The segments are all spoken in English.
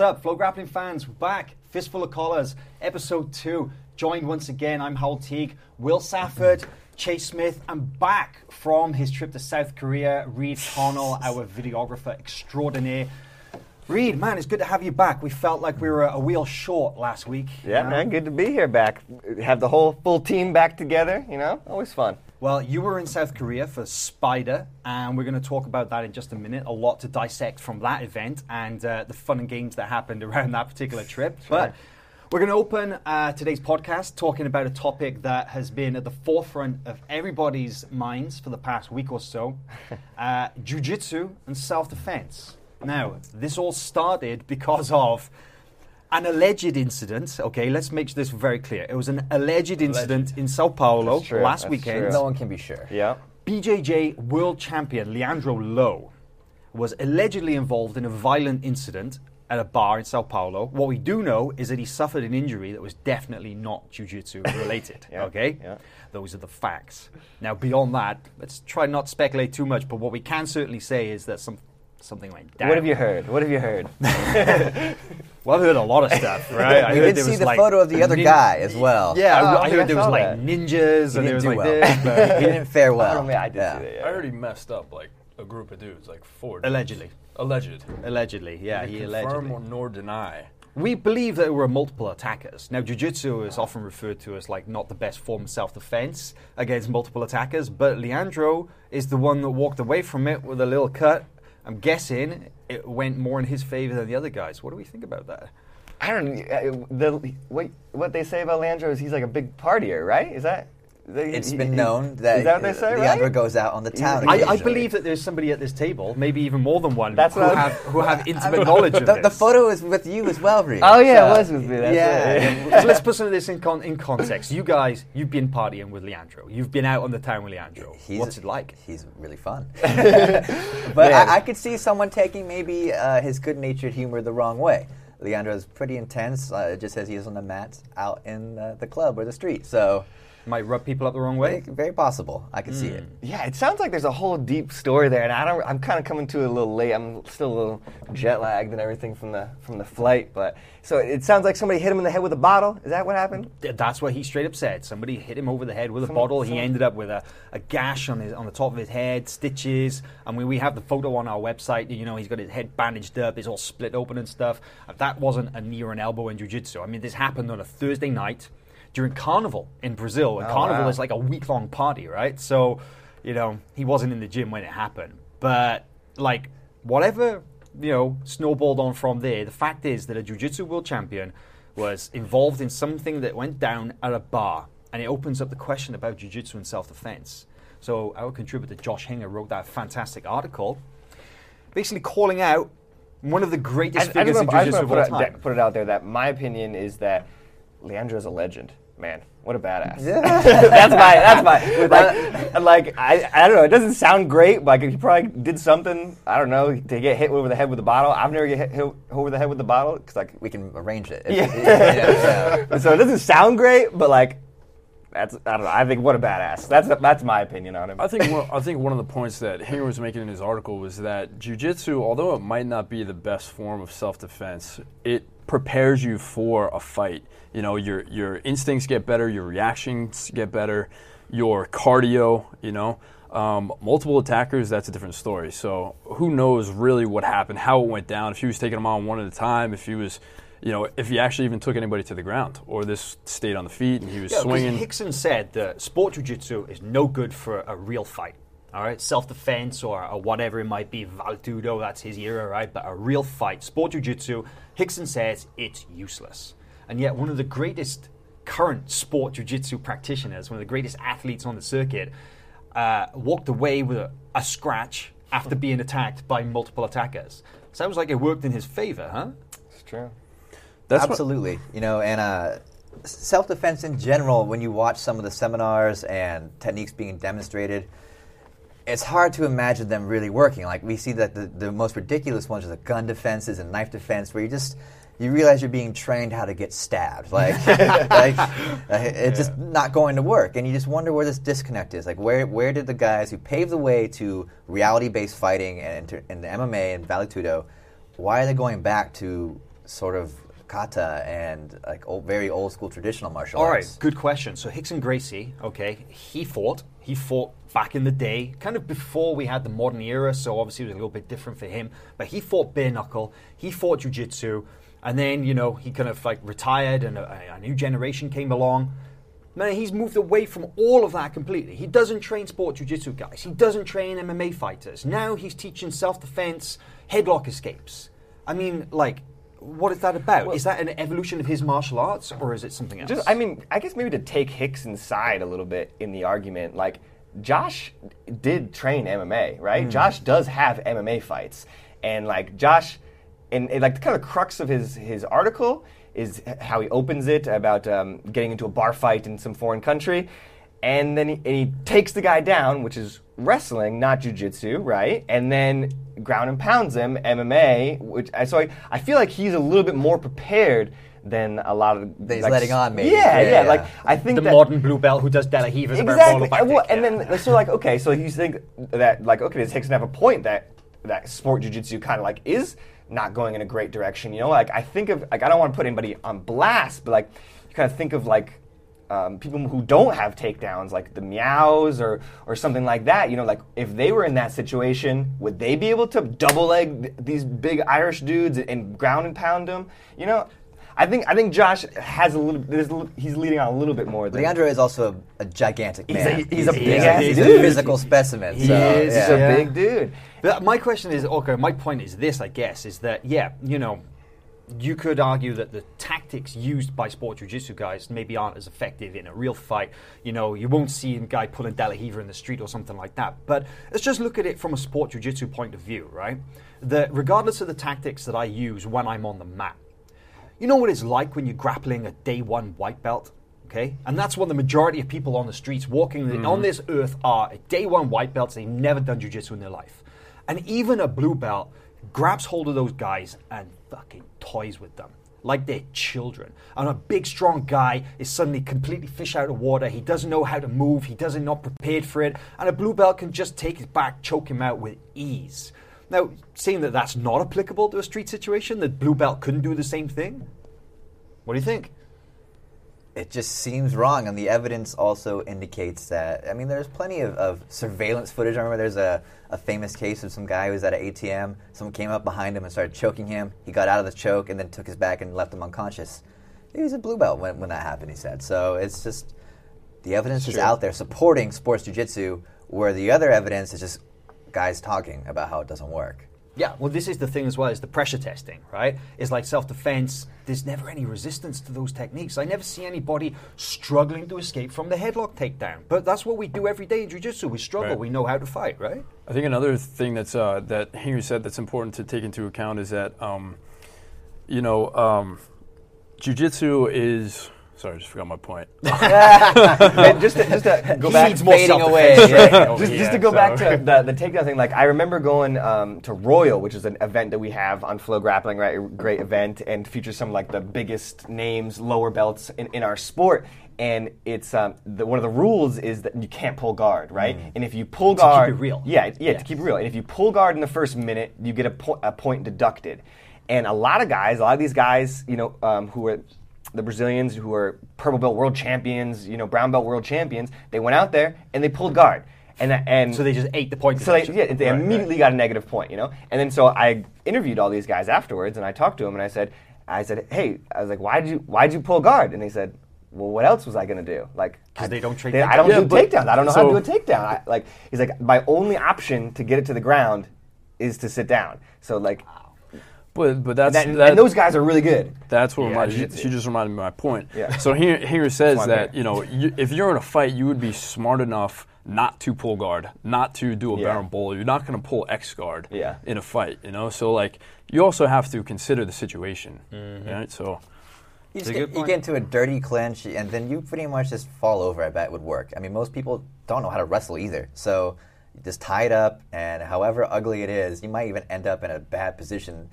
What's up, FloGrappling fans? We're back, Fistful of Collars, episode two. Joined once again, I'm Hywel Teague, Will Safford, Chase Smith, and back from his trip to South Korea, Reid Connell, our videographer extraordinaire. Reid, man, it's good to have you back. We felt like we were a wheel short last week. you Yeah, know? man, good to be here back. Have the whole full team back together, you know? Always fun. Well, you were in South Korea for Spyder, and we're going to talk about that in just a minute. A lot to dissect from that event and uh, the fun and games that happened around that particular trip. But we're going to open uh, today's podcast talking about a topic that has been at the forefront of everybody's minds for the past week or so uh, Jiu Jitsu and self defense. Now, this all started because of an alleged incident. Okay, let's make this very clear. It was an alleged incident in Sao Paulo That's true, last that's weekend. true. No one can be sure. Yeah. BJJ world champion Leandro Lo was allegedly involved in a violent incident at a bar in Sao Paulo. What we do know is that he suffered an injury that was definitely not jiu-jitsu related. Yeah, Okay, yeah. those are the facts. Now, beyond that, let's try not to speculate too much. But what we can certainly say is that some something went down. What have you heard? What have you heard? Well, I've heard a lot of stuff, right? I We heard did there see was the like photo of the other nin- guy as well. Yeah, Oh, I, I I heard I there was like that. ninjas, and there didn't was do like well. this. but he didn't fare well. I, mean, I did Yeah. see that, yeah. I heard he messed up like a group of dudes, like four. dudes. Allegedly. Alleged. Allegedly, yeah, he allegedly. confirm or nor deny. We believe that there were multiple attackers. Now, jiu-jitsu is often referred to as like not the best form of self-defense against multiple attackers, but Leandro is the one that walked away from it with a little cut. I'm guessing it went more in his favor than the other guys. What do we think about that? I don't know. The, what, what they say about Leandro is he's like a big partier, right? Is that? That- It's he- been known that, Is that what they say, Leandro right? goes out on the town. I, I believe that there's somebody at this table, maybe even more than one, That's who, what have, who have intimate knowledge of the, this. the photo is with you as well, Reid. Oh, yeah, it was with me, that's yeah. so let's put some of this in, con- in context. You guys, you've been partying with Leandro. You've been out on the town with Leandro. He's- What's it like? He's really fun. but I, I could see someone taking maybe uh, his good-natured humor the wrong way. Leandro's pretty intense, uh, just as he is on the mats out in uh, the club or the street. So, Might rub people up the wrong way. very possible. I could see it. Hmm. Yeah, it sounds like there's a whole deep story there, and I don't. I'm kind of coming to it a little late. I'm still a little jet lagged and everything from the from the flight, but so it sounds like somebody hit him in the head with a bottle. Is that what happened? That's what he straight up said. Somebody hit him over the head with a Someone- bottle. He ended up with a, a gash on his on the top of his head, stitches. I mean, we have the photo on our website. You know, he's got his head bandaged up. It's all split open and stuff. That wasn't a knee or an elbow in jiu-jitsu. I mean, this happened on a Thursday night during Carnival in Brazil. And Oh, Carnival wow. is like a week long party, right? So, you know, he wasn't in the gym when it happened. But like whatever you know snowballed on from there. The fact is that a jiu-jitsu world champion was involved in something that went down at a bar, and it opens up the question about jiu-jitsu and self-defense. So our contributor Josh Hinger wrote that fantastic article, basically calling out one of the greatest I figures in I just jiu-jitsu of all put, it, put it out there that my opinion is that Leandro's a legend. Man, what a badass! Yeah. that's my that's my like like I, I don't know. It doesn't sound great. but, Like he probably did something I don't know to get hit over the head with a bottle. I've never get hit, hit over the head with the bottle because like We can arrange it. Yeah. yeah, yeah. so it doesn't sound great, but like that's I don't know. I think what a badass. That's that's my opinion on him. I think one, I think one of the points that Hinger was making in his article was that jujitsu, although it might not be the best form of self-defense, it prepares you for a fight. You know, your your instincts get better, your reactions get better, your cardio. You know, Um, multiple attackers, that's a different story. So who knows really what happened, how it went down, if he was taking them on one at a time, if he was, you know, if he actually even took anybody to the ground, or this stayed on the feet and he was Yeah, swinging. Rickson said that sport jiu-jitsu is no good for a real fight. All right, self-defense or, or whatever it might be, Vale Tudo, that's his era, right? But a real fight, sport jiu-jitsu, Rickson says it's useless. And yet, one of the greatest current sport jiu-jitsu practitioners, one of the greatest athletes on the circuit, uh, walked away with a, a scratch after being attacked by multiple attackers. Sounds like it worked in his favor, huh? It's true. That's what- Absolutely. you know, and uh, self defense in general, when you watch some of the seminars and techniques being demonstrated, it's hard to imagine them really working. Like we see that the, the most ridiculous ones are the gun defenses and knife defense, where you just you realize you're being trained how to get stabbed. Like, like it's just not going to work, and you just wonder where this disconnect is. Like, where where did the guys who paved the way to reality-based fighting and, to- and the MMA and Vale Tudo, why are they going back to sort of kata and like old, very old school traditional martial All arts? All right, good question. So Rickson Gracie, okay, he fought. He fought back in the day, kind of before we had the modern era. So obviously it was a little bit different for him. But he fought bare knuckle. He fought jujitsu, and then you know he kind of like retired, and a, a new generation came along. Man, he's moved away from all of that completely. He doesn't train sport jiu-jitsu guys. He doesn't train MMA fighters. Now he's teaching self-defense, headlock escapes. I mean, like, what is that about? is that an evolution of his martial arts, or is it something else? Just, I mean, I guess maybe to take Rickson's side a little bit in the argument, like Josh did train MMA, right? Josh does have MMA fights, and like Josh, and, and, like the kind of crux of his his article is how he opens it about um, getting into a bar fight in some foreign country, and then he, and he takes the guy down, which is wrestling, not jujitsu, right? And then ground and pounds him, MMA. Which I so I, I feel like he's a little bit more prepared than a lot of That he's like, letting on, maybe. Yeah, Yeah, yeah. yeah. Like I think the that, modern blue belt who does De La Rivas exactly. about And, well, back and then so like okay, so you think that like okay, does Rickson have a point that that sport jujitsu kind of like is not going in a great direction? You know, like I think of like I don't want to put anybody on blast, but like you kind of think of like. Um, people who don't have takedowns, like the Miyaos or or something like that, you know, like if they were in that situation, would they be able to double leg th- these big Irish dudes and ground and pound them? You know, I think I think Josh has a little. there's a little- He's leading on a little bit more. Than, Leandro is also a, a gigantic He's man. a- he's a he's, big-ass he's dude. a physical specimen. He so, is, He's yeah. a Yeah. big dude. But my question is, okay, my point is this, I guess, is that, yeah, you know, you could argue that the tactics used by sport jiu-jitsu guys maybe aren't as effective in a real fight. You know, you won't see a guy pulling De La Riva in the street or something like that. But let's just look at it from a sport jiu-jitsu point of view, right? That regardless of the tactics that I use when I'm on the mat, you know what it's like when you're grappling a day one white belt? Okay? And that's what the majority of people on the streets walking on mm-hmm. this earth are day one white belts. They've never done jujitsu in their life. And even a blue belt grabs hold of those guys and fucking toys with them like they're children. And a big, strong guy is suddenly completely fish out of water. He doesn't know how to move. He doesn't not prepared for it. And a blue belt can just take his back, choke him out with ease. Now, saying that that's not applicable to a street situation, that blue belt couldn't do the same thing. What do you think? it just seems wrong, and the evidence also indicates that. I mean, there's plenty of, of surveillance footage. I remember there's a, a famous case of some guy who was at an ATM. Someone came up behind him and started choking him. He got out of the choke and then took his back and left him unconscious. He was a blue belt when, when that happened, he said. So it's just the evidence is out there supporting sports jiu-jitsu, where the other evidence is just guys talking about how it doesn't work. Yeah, well, this is the thing as well as the pressure testing, right? It's like self defense. There's never any resistance to those techniques. I never see anybody struggling to escape from the headlock takedown. But that's what we do every day in jiu jitsu. We struggle, Right. we know how to fight, right? I think another thing that's uh, that Henry said that's important to take into account is that um, you know um, jujitsu is. Sorry, I just forgot my point. And just to, just to go He back, fading away. training just, here, just to go so- back to the, the takedown thing, like I remember going um, to Royal, which is an event that we have on FloGrappling, right? A great event and features some like the biggest names, lower belts in, in our sport. And it's um, the, one of the rules is that you can't pull guard, right? And if you pull keep guard, keep it real. yeah, yeah, Yeah. to keep it real. And if you pull guard in the first minute, you get a, po- a point deducted. And a lot of guys, a lot of these guys, you know, um, who are the Brazilians who are purple belt world champions, you know, brown belt world champions, they went out there and they pulled guard. and uh, and So they just ate the point. so they, yeah, they Right, right. immediately got a negative point, you know. And then so I interviewed all these guys afterwards, and I talked to them, and I said, I said, hey, I was like, why did you why did you pull guard? And they said, well, what else was I gonna do? Like, 'Cause I- they don't train I don't takedowns. do but- takedowns. I don't know how to do a takedown. I, like, he's like, my only option to get it to the ground is to sit down. So like, But but that's that, that, and those guys are really good. That's what Yeah, reminded, she, she just reminded me of my point. Yeah. So here, here says that you know you, if you're in a fight, you would be smart enough not to pull guard, not to do a Yeah. berimbolo. You're not going to pull X guard Yeah. in a fight. You know, so like you also have to consider the situation, Mm-hmm. right? So You, just get, you get into a dirty clinch, and then you pretty much just fall over. I bet would work. I mean, most people don't know how to wrestle either, so you just tie it up, and however ugly it is, you might even end up in a bad position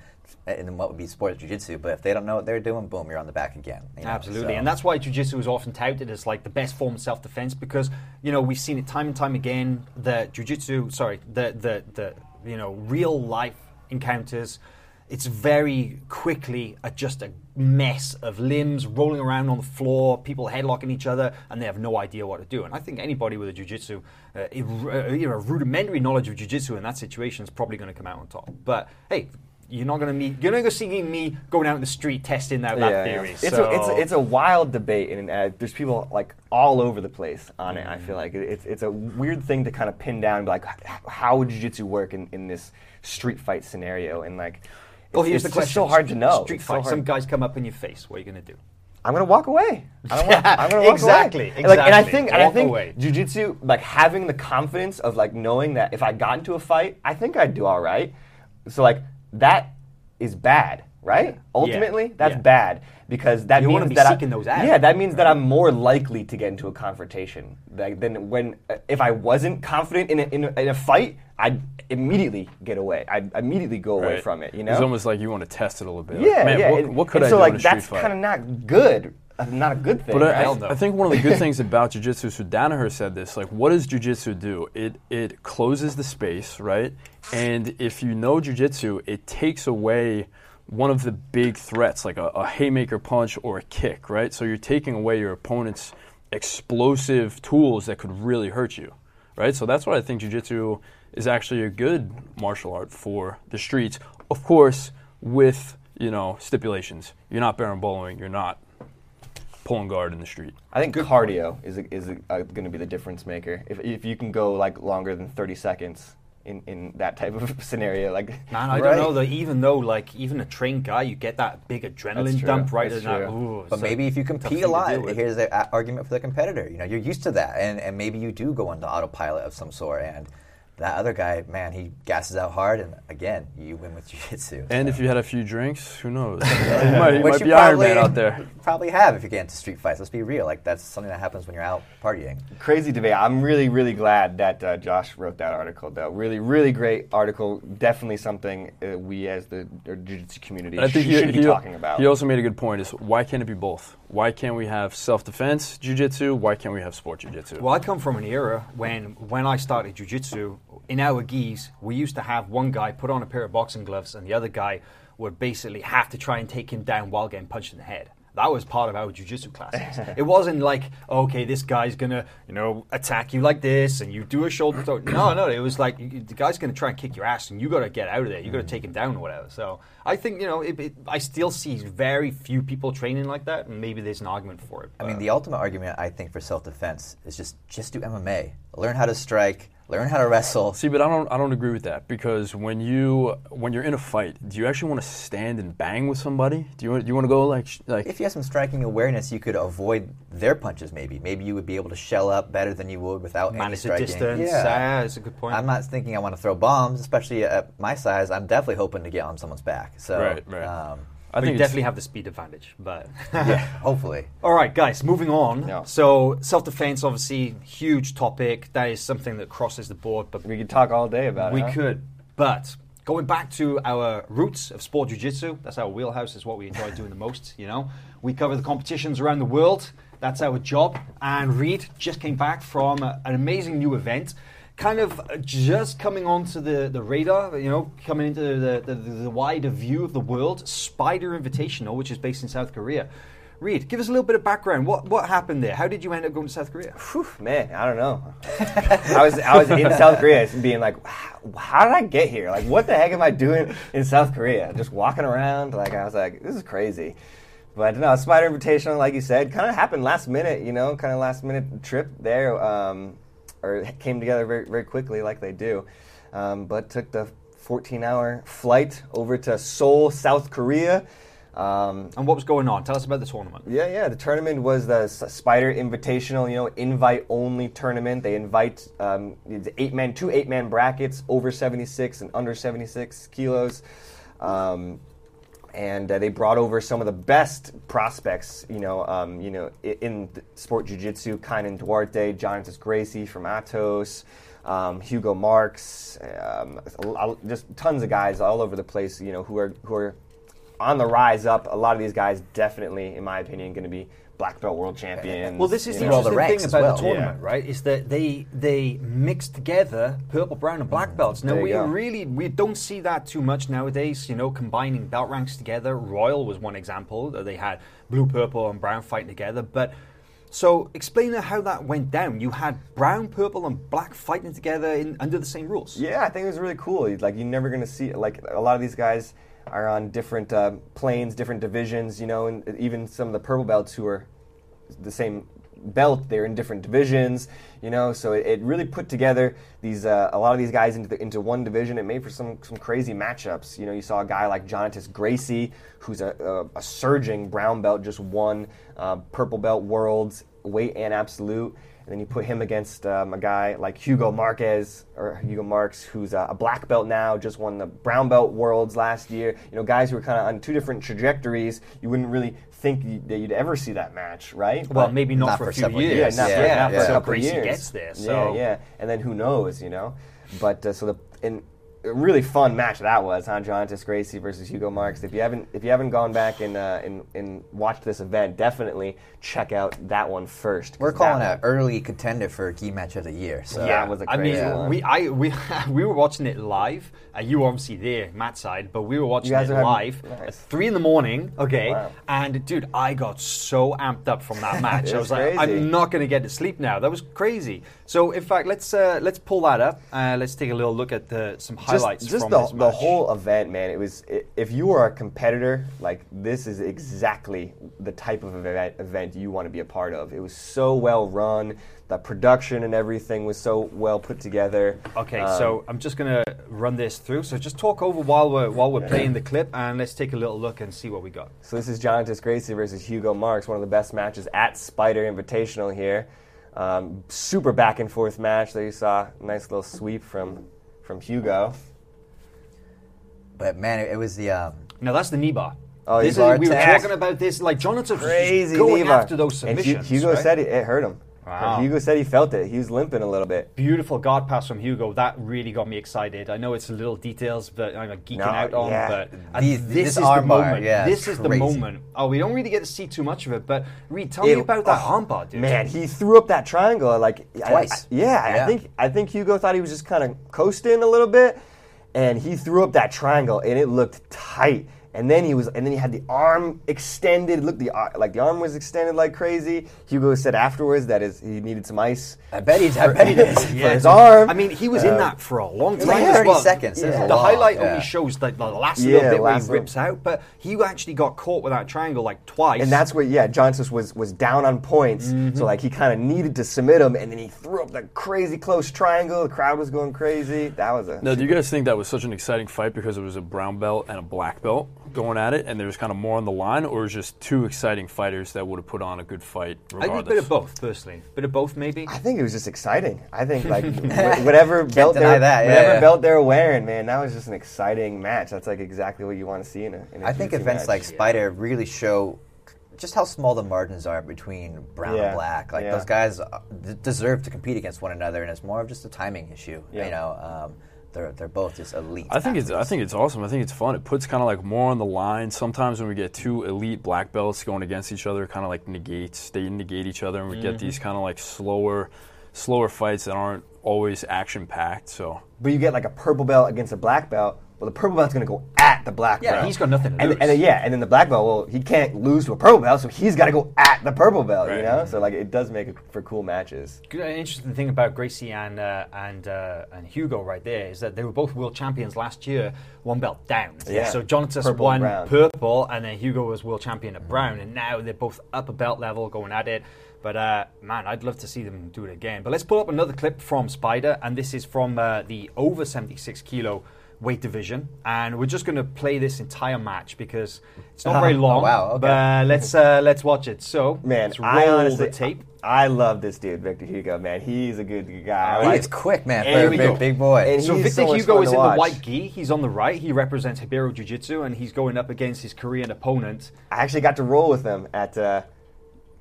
in what would be sports jiu-jitsu. But if they don't know what they're doing, boom, you're on the back again. you know, Absolutely, so- and that's why jiu-jitsu is often touted as like the best form of self-defense because you know we've seen it time and time again. The jiu-jitsu, sorry, the the the you know real life encounters. It's very quickly a, just a mess of limbs rolling around on the floor, people headlocking each other, and they have no idea what to do. And I think anybody with a jiu-jitsu, uh, uh, you know, rudimentary knowledge of jiu-jitsu in that situation is probably going to come out on top. But hey, you're not going to meet, you're not going to see me going out in the street testing out that theory. It's, so a, it's, a, it's a wild debate, and uh, there's people like all over the place on it. I feel like it's, it's a weird thing to kind of pin down, like, how would jiu-jitsu work in, in this street fight scenario? And like, Well, here's it's the question. so hard to know. Street It's so fight. Some guys come up in your face. What are you going to do? I'm gonna walk away. I don't want, I'm gonna walk Exactly, away. Like, and I think, and I think away. jujitsu, like having the confidence of like knowing that if I got into a fight, I think I'd do all right. So like that is bad, right? Ultimately, that's yeah. bad because that You means wanna be that I- seeking those out. Yeah, that means that I'm more likely to get into a confrontation. Like than when uh, if I wasn't confident in a, in a, in a fight, I'd immediately get away. I'd immediately go away right. from it. You know, it's almost like you want to test it a little bit. Like, yeah, man, yeah. What, and- what could and I so do like in a street that's kind of not good. uh, Not a good thing. But I, right? Hell no. I think one of the good things about jujitsu, so Danaher said this, like, what does jujitsu do? It it closes the space, right? And if you know jujitsu, it takes away one of the big threats, like a, a haymaker punch or a kick, right? So you're taking away your opponent's explosive tools that could really hurt you, right? So that's why I think jujitsu is actually a good martial art for the streets. Of course, with you know stipulations. You're not baron bowling. You're not pulling guard in the street. I think cardio is a, is uh, going to be the difference maker. If, if you can go like longer than 30 seconds in, in that type of scenario, like Man, I Right. don't know. That even though, like, even a trained guy, you get that big adrenaline dump right That's in that. Ooh, But it's maybe if you compete a lot, here's the argument for the competitor. You know, you're used to that, and, and maybe you do go into autopilot of some sort. And that other guy, man, he gasses out hard, and again, you win with jiu-jitsu. And so. if you had a few drinks, who knows? you might, you might you be Iron Man out there. Probably have if you get into street fights. Let's be real. Like that's something that happens when you're out partying. crazy debate. I'm really, really glad that uh, Josh wrote that article, though. Really, really great article. Definitely something uh, we as the uh, jiu-jitsu community And I think sh- he, should be he- talking about. he also made a good point: is why can't it be both? Why can't we have self-defense jiu-jitsu? Why can't we have sport jiu-jitsu? Well, I come from an era when, when I started jujitsu, in our gis, we used to have one guy put on a pair of boxing gloves, and the other guy would basically have to try and take him down while getting punched in the head. That was part of our jujitsu classes. it wasn't like, okay, this guy's gonna, you know, attack you like this, and you do a shoulder throw. No, no, it was like you, the guy's gonna try and kick your ass, and you got to get out of there. You got to mm. take him down or whatever. So I think, you know, it, it, I still see very few people training like that, and maybe there's an argument for it. I mean, the ultimate argument I think for self-defense is just just do MMA. Learn how to strike. Learn how to wrestle. See, but I don't, I don't agree with that because when you, when you're in a fight, do you actually want to stand and bang with somebody? Do you, want- do you want to go like, like? If you have some striking awareness, you could avoid their punches. Maybe, maybe you would be able to shell up better than you would without any manage the distance. Yeah. Yeah, that's a good point. I'm not thinking I want to throw bombs, especially at my size. I'm definitely hoping to get on someone's back. So, Right, right. Um, I think you definitely have the speed advantage. But yeah, hopefully. all right, guys, moving on. Yeah. So self-defense, obviously, huge topic. That is something that crosses the board. But we could talk all day about we it. huh? could. But going back to our roots of sport jiu-jitsu, that's our wheelhouse. Is what we enjoy doing the most. You know, we cover the competitions around the world. That's our job. And Reid just came back from an amazing new event. Kind of just coming onto the, the radar, you know, coming into the, the, the wider view of the world, Spyder Invitational, which is based in South Korea. Reid, give us a little bit of background. What what happened there? How did you end up going to South Korea? Whew, man, I don't know. I was I was in South Korea being like, how, how did I get here? Like, what the heck am I doing in South Korea? Just walking around. Like, I was like, this is crazy. But no, Spyder Invitational, like you said, kind of happened last minute. You know, kind of last minute trip there, um, or came together very very quickly, like they do. Um, but took the 14 hour flight over to Seoul, South Korea. Um, And what was going on? Tell us about the tournament. yeah, yeah. The tournament was the Spyder Invitational, you know, invite only tournament. They invite um, eight man, two eight man brackets, over 76 and under 76 kilos. Um, and uh, they brought over some of the best prospects, you know, um, you know, in sport jiu-jitsu, Kynan Duarte, Jonathan Gracie from Atos, um, Hugo Marks, um, just tons of guys all over the place, you know, who are who are on the rise up. A lot of these guys definitely, in my opinion, going to be black belt world champions. Well, this is the know. Roll the interesting thing about well. the tournament, right? Is that they they mix together purple, brown, and black mm-hmm. belts. Now There we go. really we don't see that too much nowadays. You know, combining belt ranks together. Royal was one example. that They had blue, purple, and brown fighting together, but. So explain how that went down. You had brown, purple, and black fighting together in, under the same rules. Yeah, I think it was really cool. Like you're never going to see like a lot of these guys are on different uh, planes, different divisions. You know, and even some of the purple belts who are the same belt, they're in different divisions. You know, so it, it really put together these uh, a lot of these guys into the, into one division. It made for some some crazy matchups. You know, you saw a guy like Jonathan Gracie, who's a, a, a surging brown belt, just won uh, purple belt worlds weight and absolute. And then you put him against um, a guy like Hugo Marques or Hugo Marks, who's a, a black belt now, just won the brown belt worlds last year. You know, guys who are kind of on two different trajectories. You wouldn't really think you, that you'd ever see that match, right? Well, But- maybe not, Not for, for a few several years. years. yeah, not, Yeah, for, not for yeah. a couple Gracie years. gets there. So Yeah, yeah, and then who knows, you know? But uh, so the and a really fun match that was, huh? Jonathan Gracie versus Hugo Marks. If you haven't if you haven't gone back and uh, and, and watched this event, definitely check out that one first. 'cause We're calling that an early contender for a key match of the year. So Yeah, it was a I mean, one. we I we we were watching it live. Uh, you were obviously there, Matt's side, but we were watching it having- live nice. at three in the morning. Okay, Wow. and dude, I got so amped up from that match. I was was like, crazy. I'm not going to get to sleep now. That was crazy. So, in fact, let's uh, let's pull that up. Uh, let's take a little look at the some highlights just, just from the, the whole event, man. It was i if you are a competitor, like this is exactly the type of event, event you want to be a part of. It was so well run. The production and everything was so well put together. Okay, Um, so I'm just gonna run this through. So just talk over while we're while we're playing the clip, and let's take a little look and see what we got. So this is Jonathan Gracie versus Hugo Marks, one of the best matches at Spyder Invitational here. Um, super back and forth match. There you saw a nice little sweep from from Hugo. But man, it, it was the um, Now that's the knee bar. Oh, this is, we were talking about this. Like Jonathan Gracie going knee bar. after those And submissions. Hugo right? said it, it hurt him. Wow. Hugo said he felt it. He was limping a little bit. beautiful guard pass from Hugo. That really got me excited. I know it's little details, but I'm like, geeking No, out on. yeah. But and These- this, this is the moment. yeah, this is the moment. Oh, we don't really get to see too much of it. But Reid, tell me about that oh, armbar, dude. Man, he threw up that triangle like Twice. I- yeah, I think I think Hugo thought he was just kind of coasting a little bit, and he threw up that triangle, and it looked tight. And then he was, and then he had the arm extended. Look, the ar- like the arm was extended like crazy. Hugo said afterwards that is he needed some ice. I bet he, I bet he did. for his arm. I mean, he was in that for a long time. like as 30 well. seconds. It was The highlight yeah. only shows like the last Yeah, little bit where he last little- rips out, but he actually got caught with that triangle like twice. And that's where, yeah, Johnson was was down on points, Mm-hmm. so like he kind of needed to submit him, and then he threw up that crazy close triangle. The crowd was going crazy. That was a Now, do you guys think that was such an exciting fight because it was a brown belt and a black belt going at it, and there was kind of more on the line, or was just two exciting fighters that would have put on a good fight I think a bit of both, personally. Bit of both, maybe. I think it was just exciting. I think like whatever belt they're that, yeah, whatever yeah. belt they're wearing, man, that was just an exciting match. That's like exactly what you want to see in a. In a I think events match. like Spyder really show just how small the margins are between brown Yeah, and black. Like yeah. those guys uh, d- deserve to compete against one another, and it's more of just a timing issue. Yeah. You know, um, they're they're both just elite. I think it's I think it's awesome. I think it's fun. It puts kind of like more on the line. Sometimes when we get two elite black belts going against each other, kind of like negates they negate each other, and we get mm-hmm. these kind of like slower, slower fights that aren't always action packed. So but you get like a purple belt against a black belt. Well, the purple belt's going to go at the black Yeah, belt. he's got nothing to and, lose. And then, yeah, and then the black belt, well, he can't lose to a purple belt, so he's got to go at the purple belt, you know? So, like, it does make for cool matches. Good- An interesting thing about Gracie and uh, and uh, and Hugo right there is that they were both world champions last year, one belt down. Yeah. So Jonatas Purple won brown. purple, and then Hugo was world champion at brown, and now they're both up a belt level going at it. But uh, man, I'd love to see them do it again. But let's pull up another clip from Spyder, and this is from uh, the over 76 kilo weight division, and we're just going to play this entire match because it's not very Oh, long. wow, okay. But uh, let's uh, let's watch it. So Man, let's roll I honestly, the tape. I love this dude, Victor Hugo, man. He's a good guy. He like- quick, man, And for here we big, go. big boy. And So Victor so Hugo is in the white gi. He's on the right. He represents Ribeiro Jiu Jitsu, and he's going up against his Korean opponent. I actually got to roll with him at uh,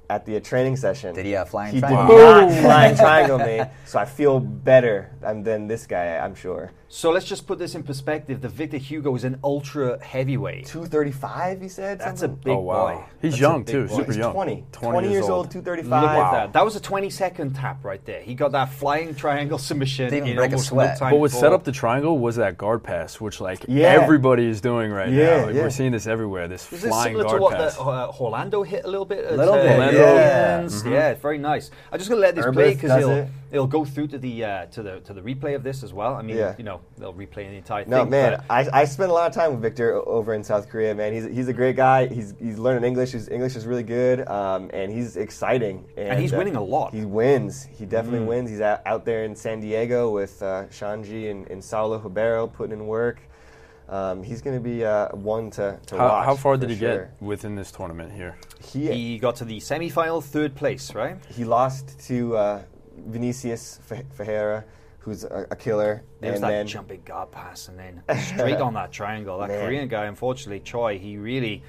at the uh, training session. Did he, uh, flying He triangle? did not flying triangle me, so I feel better than this guy. I'm sure. So let's just put this in perspective. The Victor Hugo is an ultra heavyweight. Two thirty five. He said. That's a something? big oh wow, boy. he's That's young too, boy. super He's young. 20. 20 years old. 235. Look five. at that. That was a 20 second tap right there. He got that flying triangle submission Didn't in break a sweat. no. But what before. set up the triangle was that guard pass, which like Yeah. everybody is doing right Yeah, now. Like, yeah. We're seeing this everywhere. This Was this flying similar to what pass. the, uh, Orlando hit a little bit? at, Little uh, bit, Orlando. yeah. Indians? Yeah, very nice. I'm just gonna let this Herbert play because does it'll it. It'll go through to the uh, to the to the replay of this as well. I mean, Yeah. you know, they'll replay the entire No thing. man, I, I spent a lot of time with Victor over in South Korea. Man, he's he's a great guy. He's he's learning English. His English is really good, um, and he's exciting. And, he's uh, winning a lot. He wins. He definitely Mm. wins. He's out, out there in San Diego with uh, Xande and, and Saulo Ribeiro putting in work. Um, he's going to be uh, one to, to how, watch. how far did he sure. get within this tournament here? He, he he got to the semi-final, third place, right? He lost to uh, Vinicius Fe- Ferreira, who's a, a killer. There's and that then, jumping guard pass, and then straight on that triangle. That Man. Korean guy, unfortunately, Choi, he really,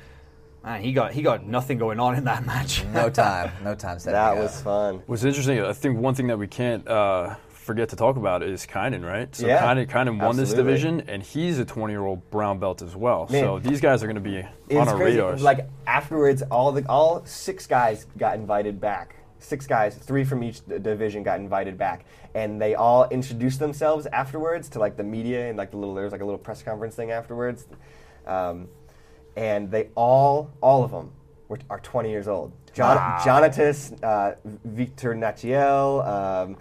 man, he got he got nothing going on in that match. no time, no time. That up. was fun. What's interesting, I think one thing that we can't uh, forget to talk about is Kynan, right? So Yeah, Kynan, Kynan won this division, and he's a 20-year-old brown belt as well. Man. So these guys are going to be on was our crazy. radars. Like afterwards, all the all six guys got invited back. Six guys, three from each d- division, got invited back, and they all introduced themselves afterwards to like the media and like the little there was like a little press conference thing afterwards, um, and they all all of them were, are 20 years old. John, Jonatas, uh, Victor Nachiel, um,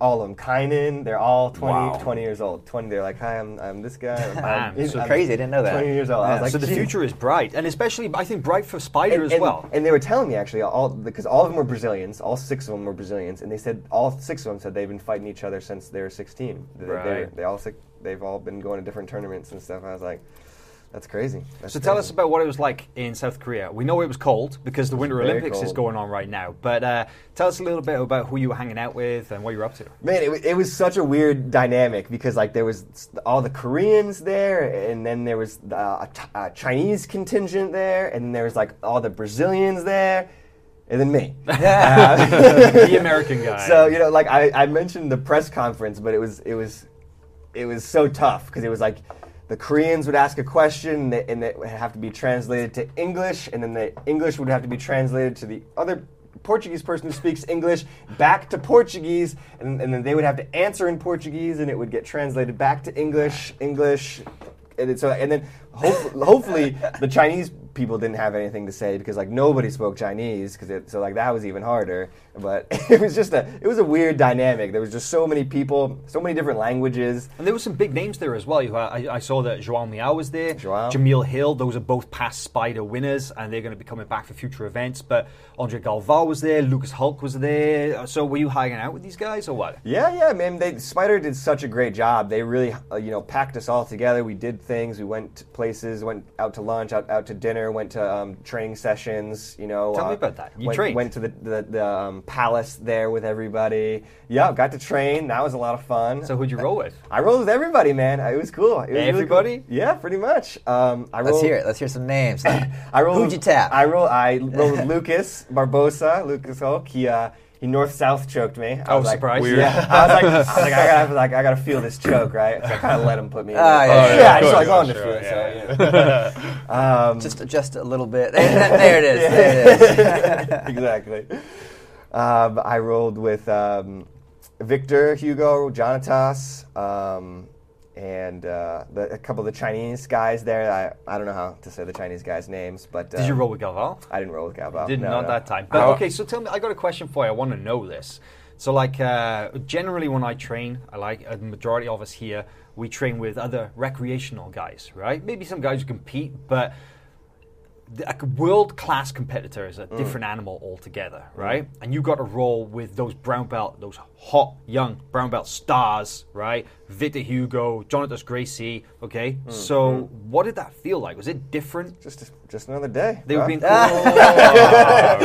all of them, Kynan, they're all 20, Wow. 20 years old. 20, they're like, hi, I'm, I'm this guy. I'm, Damn, so crazy, I didn't know that. 20 years old. I was like, so the "Gee." future is bright, and especially I think bright for Spyder as and, well. And they were telling me actually, all because all of them were Brazilians, all six of them were Brazilians, and they said all six of them said they've been fighting each other since they were 16. They, they, Right. they all they've all been going to different tournaments and stuff. I was like, that's crazy. That's So tell us about what it was like in South Korea. We know it was cold because the Winter Olympics is going on right now. But uh, tell us a little bit about who you were hanging out with and what you were up to. Man, it, it was such a weird dynamic because like there was all the Koreans there, and then there was uh, a, a Chinese contingent there, and then there was like all the Brazilians there, and then me. the American guy. So you know, like I, I mentioned the press conference, but it was it was it was so tough because it was like the Koreans would ask a question and, it would have to be translated to English, and then the English would have to be translated to the other Portuguese person who speaks English back to Portuguese, and, and then they would have to answer in Portuguese, and it would get translated back to English, English, and so and then hopefully, hopefully the Chinese people didn't have anything to say because like nobody spoke Chinese because so like that was even harder. But it was just a it was a weird dynamic. There was just so many people, so many different languages. And there were some big names there as well. You I, I saw that Joao Miyao was there, Joao. Jamil Hill. Those are both past Spyder winners, and they're going to be coming back for future events. But Andre Galvao was there, Lucas Hulk was there. So were you hanging out with these guys or what? Yeah, yeah, man. They, Spyder did such a great job. They really, uh, you know, packed us all together. We did things. We went places, went out to lunch, out, out to dinner, went to um, training sessions. You know, Tell me uh, about that. You went, trained. Went to the the, the um, palace there with everybody. Yeah, got to train. That was a lot of fun. So who'd you roll with? I rolled with everybody, man. It was cool. It was really cool. Everybody? Yeah, pretty much. Um, I Let's hear it. Let's hear some names. I rolled. Who'd you tap? I roll. I rolled with Lucas Barbosa. Lucas Hulk. He uh, he north south choked me. I Oh, was like, surprise. Weird. Yeah, I was like, I was like, I gotta, like, I gotta feel this choke, right? So I kind of let him put me. in Ah, there. yeah, Oh, sure, yeah, I sure, just like sure, wanted to feel it. yeah, so, yeah. Um, just adjust it a little bit. there it is. There it is. exactly. Um, I rolled with um, Victor Hugo Jonatas, um, and uh, the, a couple of the Chinese guys there. I, I don't know how to say the Chinese guys' names, but Did you um, roll with Galvao? I didn't roll with Galvao. Did no, not no. that time. But okay, so tell me, I got a question for you. I want to know this. So, like, uh, generally when I train, I like a majority of us here, we train with other recreational guys, right? Maybe some guys who compete, but a world class competitor is a Mm. different animal altogether, right? And you got to roll with those brown belt, those hot young brown belt stars, right? Victor Hugo, Jonathan Gracie, okay? Mm, So, what did that feel like? Was it different? Just just another day. They were huh? being Oh,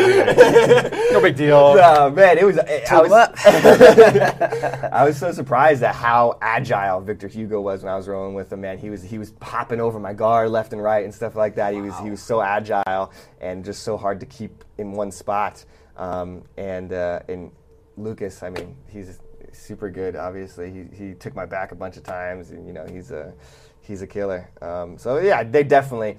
no big deal. Oh, man, it was. I was. I was so surprised at how agile Victor Hugo was when I was rolling with him. Man, he was he was popping over my guard left and right and stuff like that. He was he was so agile and just so hard to keep in one spot. Um, and uh, and Lucas, I mean, he's super good. Obviously, he he took my back a bunch of times, and you know he's a he's a killer. Um, so yeah, they definitely.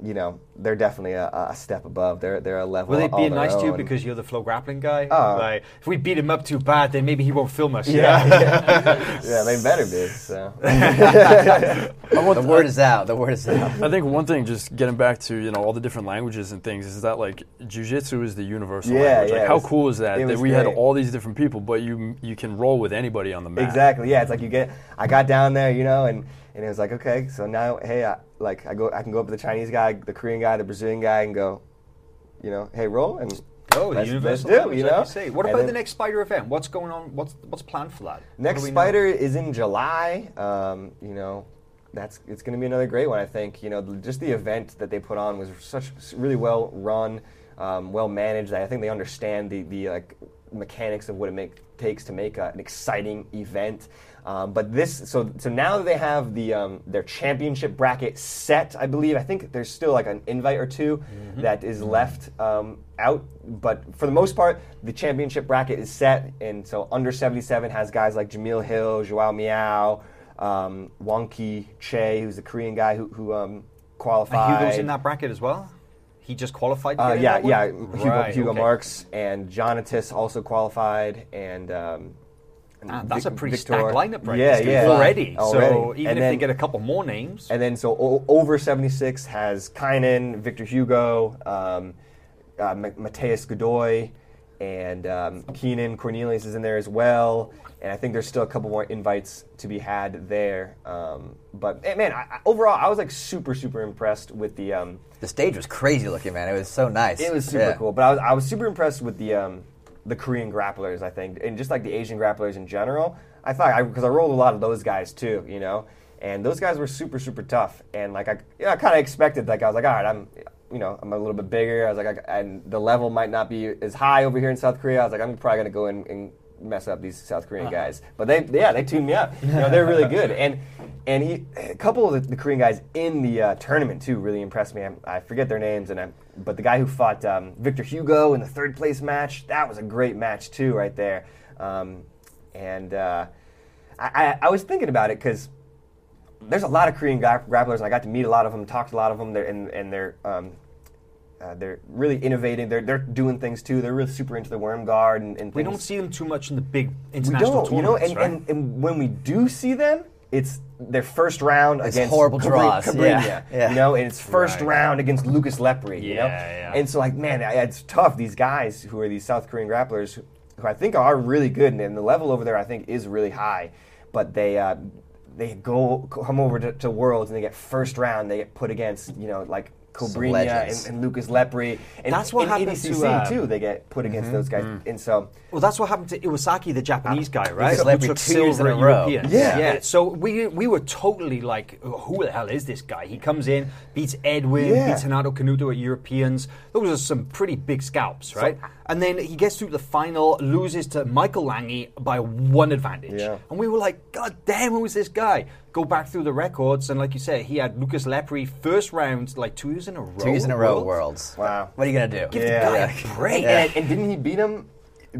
You know, they're definitely a, a step above. They're they're a level. Were they all being their nice to you because you're the FloGrappling guy? Oh. Like, if we beat him up too bad, then maybe he won't film us. Yeah, yeah, yeah, they better be. So the word is out. The word is out. I think one thing, just getting back to you know all the different languages and things, is that like jujitsu is the universal Yeah, language. yeah, Like it how was- cool is that that was we had all these different people, but you you can roll with anybody on the mat. exactly, yeah. It's like you get. I got down there, you know, and and it was like, okay, so now, hey, I, like I go, I can go up to the Chinese guy, the Korean guy, the Brazilian guy, and go, you know, hey, roll and. Oh, the let's- universal let's do, language, you like know? you say. What And about then- the next Spyder event? What's going on? What's what's planned for that? Next we know? Spyder is in July. Um, you know, that's it's going to be another great one. I think. You know, just the event that they put on was such really well run, um, well managed. I think they understand the the like mechanics of what it make, takes to make a, an exciting event. Um, but this, so so now that they have the um, their championship bracket set, I believe. I think there's still like an invite or 2 that is left um, out. But for the most part, the championship bracket is set, and so under 77 has guys like Jamil Hill, Joao Miyao, um, Wonki Che, who's the Korean guy who, who um, And qualified. Hugo's in that bracket as well. He just qualified. to Uh, yeah, yeah. Hugo, Right, Hugo okay. Marks and Jonatas also qualified, and. Ah, that's a pretty Victor- stacked lineup right yeah, there yeah. already. So even And if they get a couple more names, And then so o- over 76 has Kynan, Victor Hugo, um, uh, Ma- Mateus Godoy, and um, Keenan Cornelius is in there as well. And I think there's still a couple more invites to be had there. Um, but eh, man, I, I, overall, I was like super, super impressed with the. Um, The stage was crazy looking, man. It was so nice. it was super Yeah. cool, but I was, I was super impressed with the um, the Korean grapplers. I think, and just like the Asian grapplers in general. I thought because I, rolled a lot of those guys too, you know, and those guys were super super tough. And like I, you know, I kind of expected like I was like, all right, I'm, you know, I'm a little bit bigger. I was like, I, and the level might not be as high over here in South Korea. I was like, I'm probably gonna go in and mess up these South Korean guys. But they, yeah, they tuned me up. You know, they're really good. And and he, a couple of the, the Korean guys in the uh, tournament too really impressed me. I, I forget their names, and I, but the guy who fought um, Victor Hugo in the third place match, that was a great match too, right there. Um, and uh, I, I, I was thinking about it because there's a lot of Korean gra- grapplers, and I got to meet a lot of them, talked to a lot of them, and, and they're um, uh, they're really innovating. They're they're doing things too. They're really super into the worm guard and, and we don't see them too much in the big We international don't, you know, tournaments, and, right? and, and when we do see them, it's their first round It's against horrible Cabri- draws, Cobrinha, yeah, yeah. you know, and it's first Right. round against Lucas Lepri, you know, Yeah, yeah. and so like man, it's tough. These guys who are these South Korean grapplers, who, who I think are really good, and, and the level over there I think is really high, but they. Uh, they go come over to, to Worlds and they get first round. They get put against you know like Cobrinha and, and Lucas Lepri, and That's what happened ADCC to, uh, too. They get put against those guys, and so Well, that's what happened to Iwasaki, the Japanese guy, right? Lucas Lepri took two years silver in a row. Europeans. Yeah. yeah. So we we were totally like, who the hell is this guy? He comes in, beats Edwin, Yeah. beats Renato Canuto at Europeans. Those are some pretty big scalps, right? and then he gets through the final, loses to Michael Langhi by one advantage. Yeah. And we were like, God damn, who is this guy? Go back through the records, and like you said, he had Lucas Lepri first round like two years in a row. Two years in a row, Worlds. Worlds. Wow. What are you gonna do? Give the guy a break. And, and didn't he beat him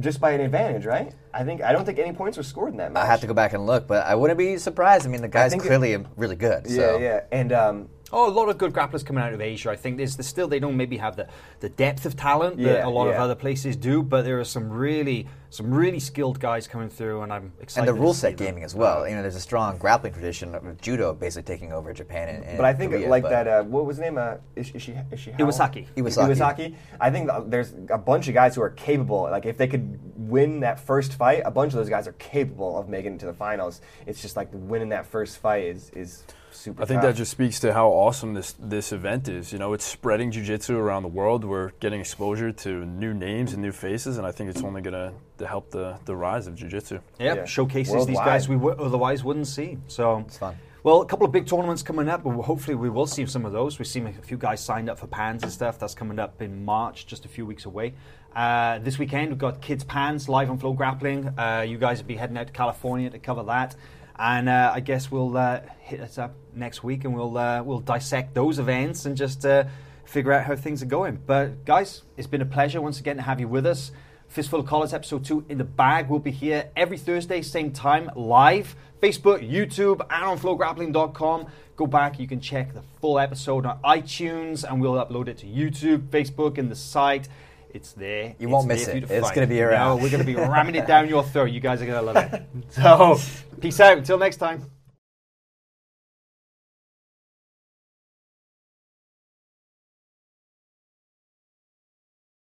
just by an advantage, right? I think I don't think any points were scored in that match. I have to go back and look, but I wouldn't be surprised. I mean, the guy's think it- clearly really good. Yeah, so. yeah. And um, Oh, a lot of good grapplers coming out of Asia. I think there's, there's still they don't maybe have the, the depth of talent that a lot of other places do, but there are some really some really skilled guys coming through, and I'm And the rule set gaming as well. You know, there's a strong grappling tradition of judo basically taking over Japan and, and But I think Korea, like that. Uh, what was his name? Uh, Ishi, Ishi, Ishi Iwasaki. Iwasaki. Iwasaki. I think there's a bunch of guys who are capable. Like if they could win that first fight, a bunch of those guys are capable of making it to the finals. It's just like winning that first fight is is super. I think tough. that just speaks to how awesome this this event is. You know, it's spreading jiu-jitsu around the world. We're getting exposure to new names and new faces, and I think it's only going to to help the, the rise of jiu-jitsu. Yeah, Yeah. showcases these guys we w- otherwise wouldn't see. So It's fun. Well, a couple of big tournaments coming up. but Hopefully, we will see some of those. We've seen a few guys signed up for Pans and stuff. That's coming up in March, just a few weeks away. Uh, this weekend, we've got Kids Pans live on FloGrappling. Uh, you guys will be heading out to California to cover that. And uh, I guess we'll uh, hit us up next week and we'll, uh, we'll dissect those events and just uh, figure out how things are going. But, guys, it's been a pleasure once again to have you with us. Fistful of Collars episode 2 in the bag. We'll be here every Thursday, same time, live. Facebook, YouTube, and on flograppling.com. Go back, you can check the full episode on iTunes, and we'll upload it to YouTube, Facebook, and the site. It's there. You It's won't there miss it. It's gonna be around. No, we're going to be ramming it down your throat. You guys are going to love it. So, peace out. Until next time.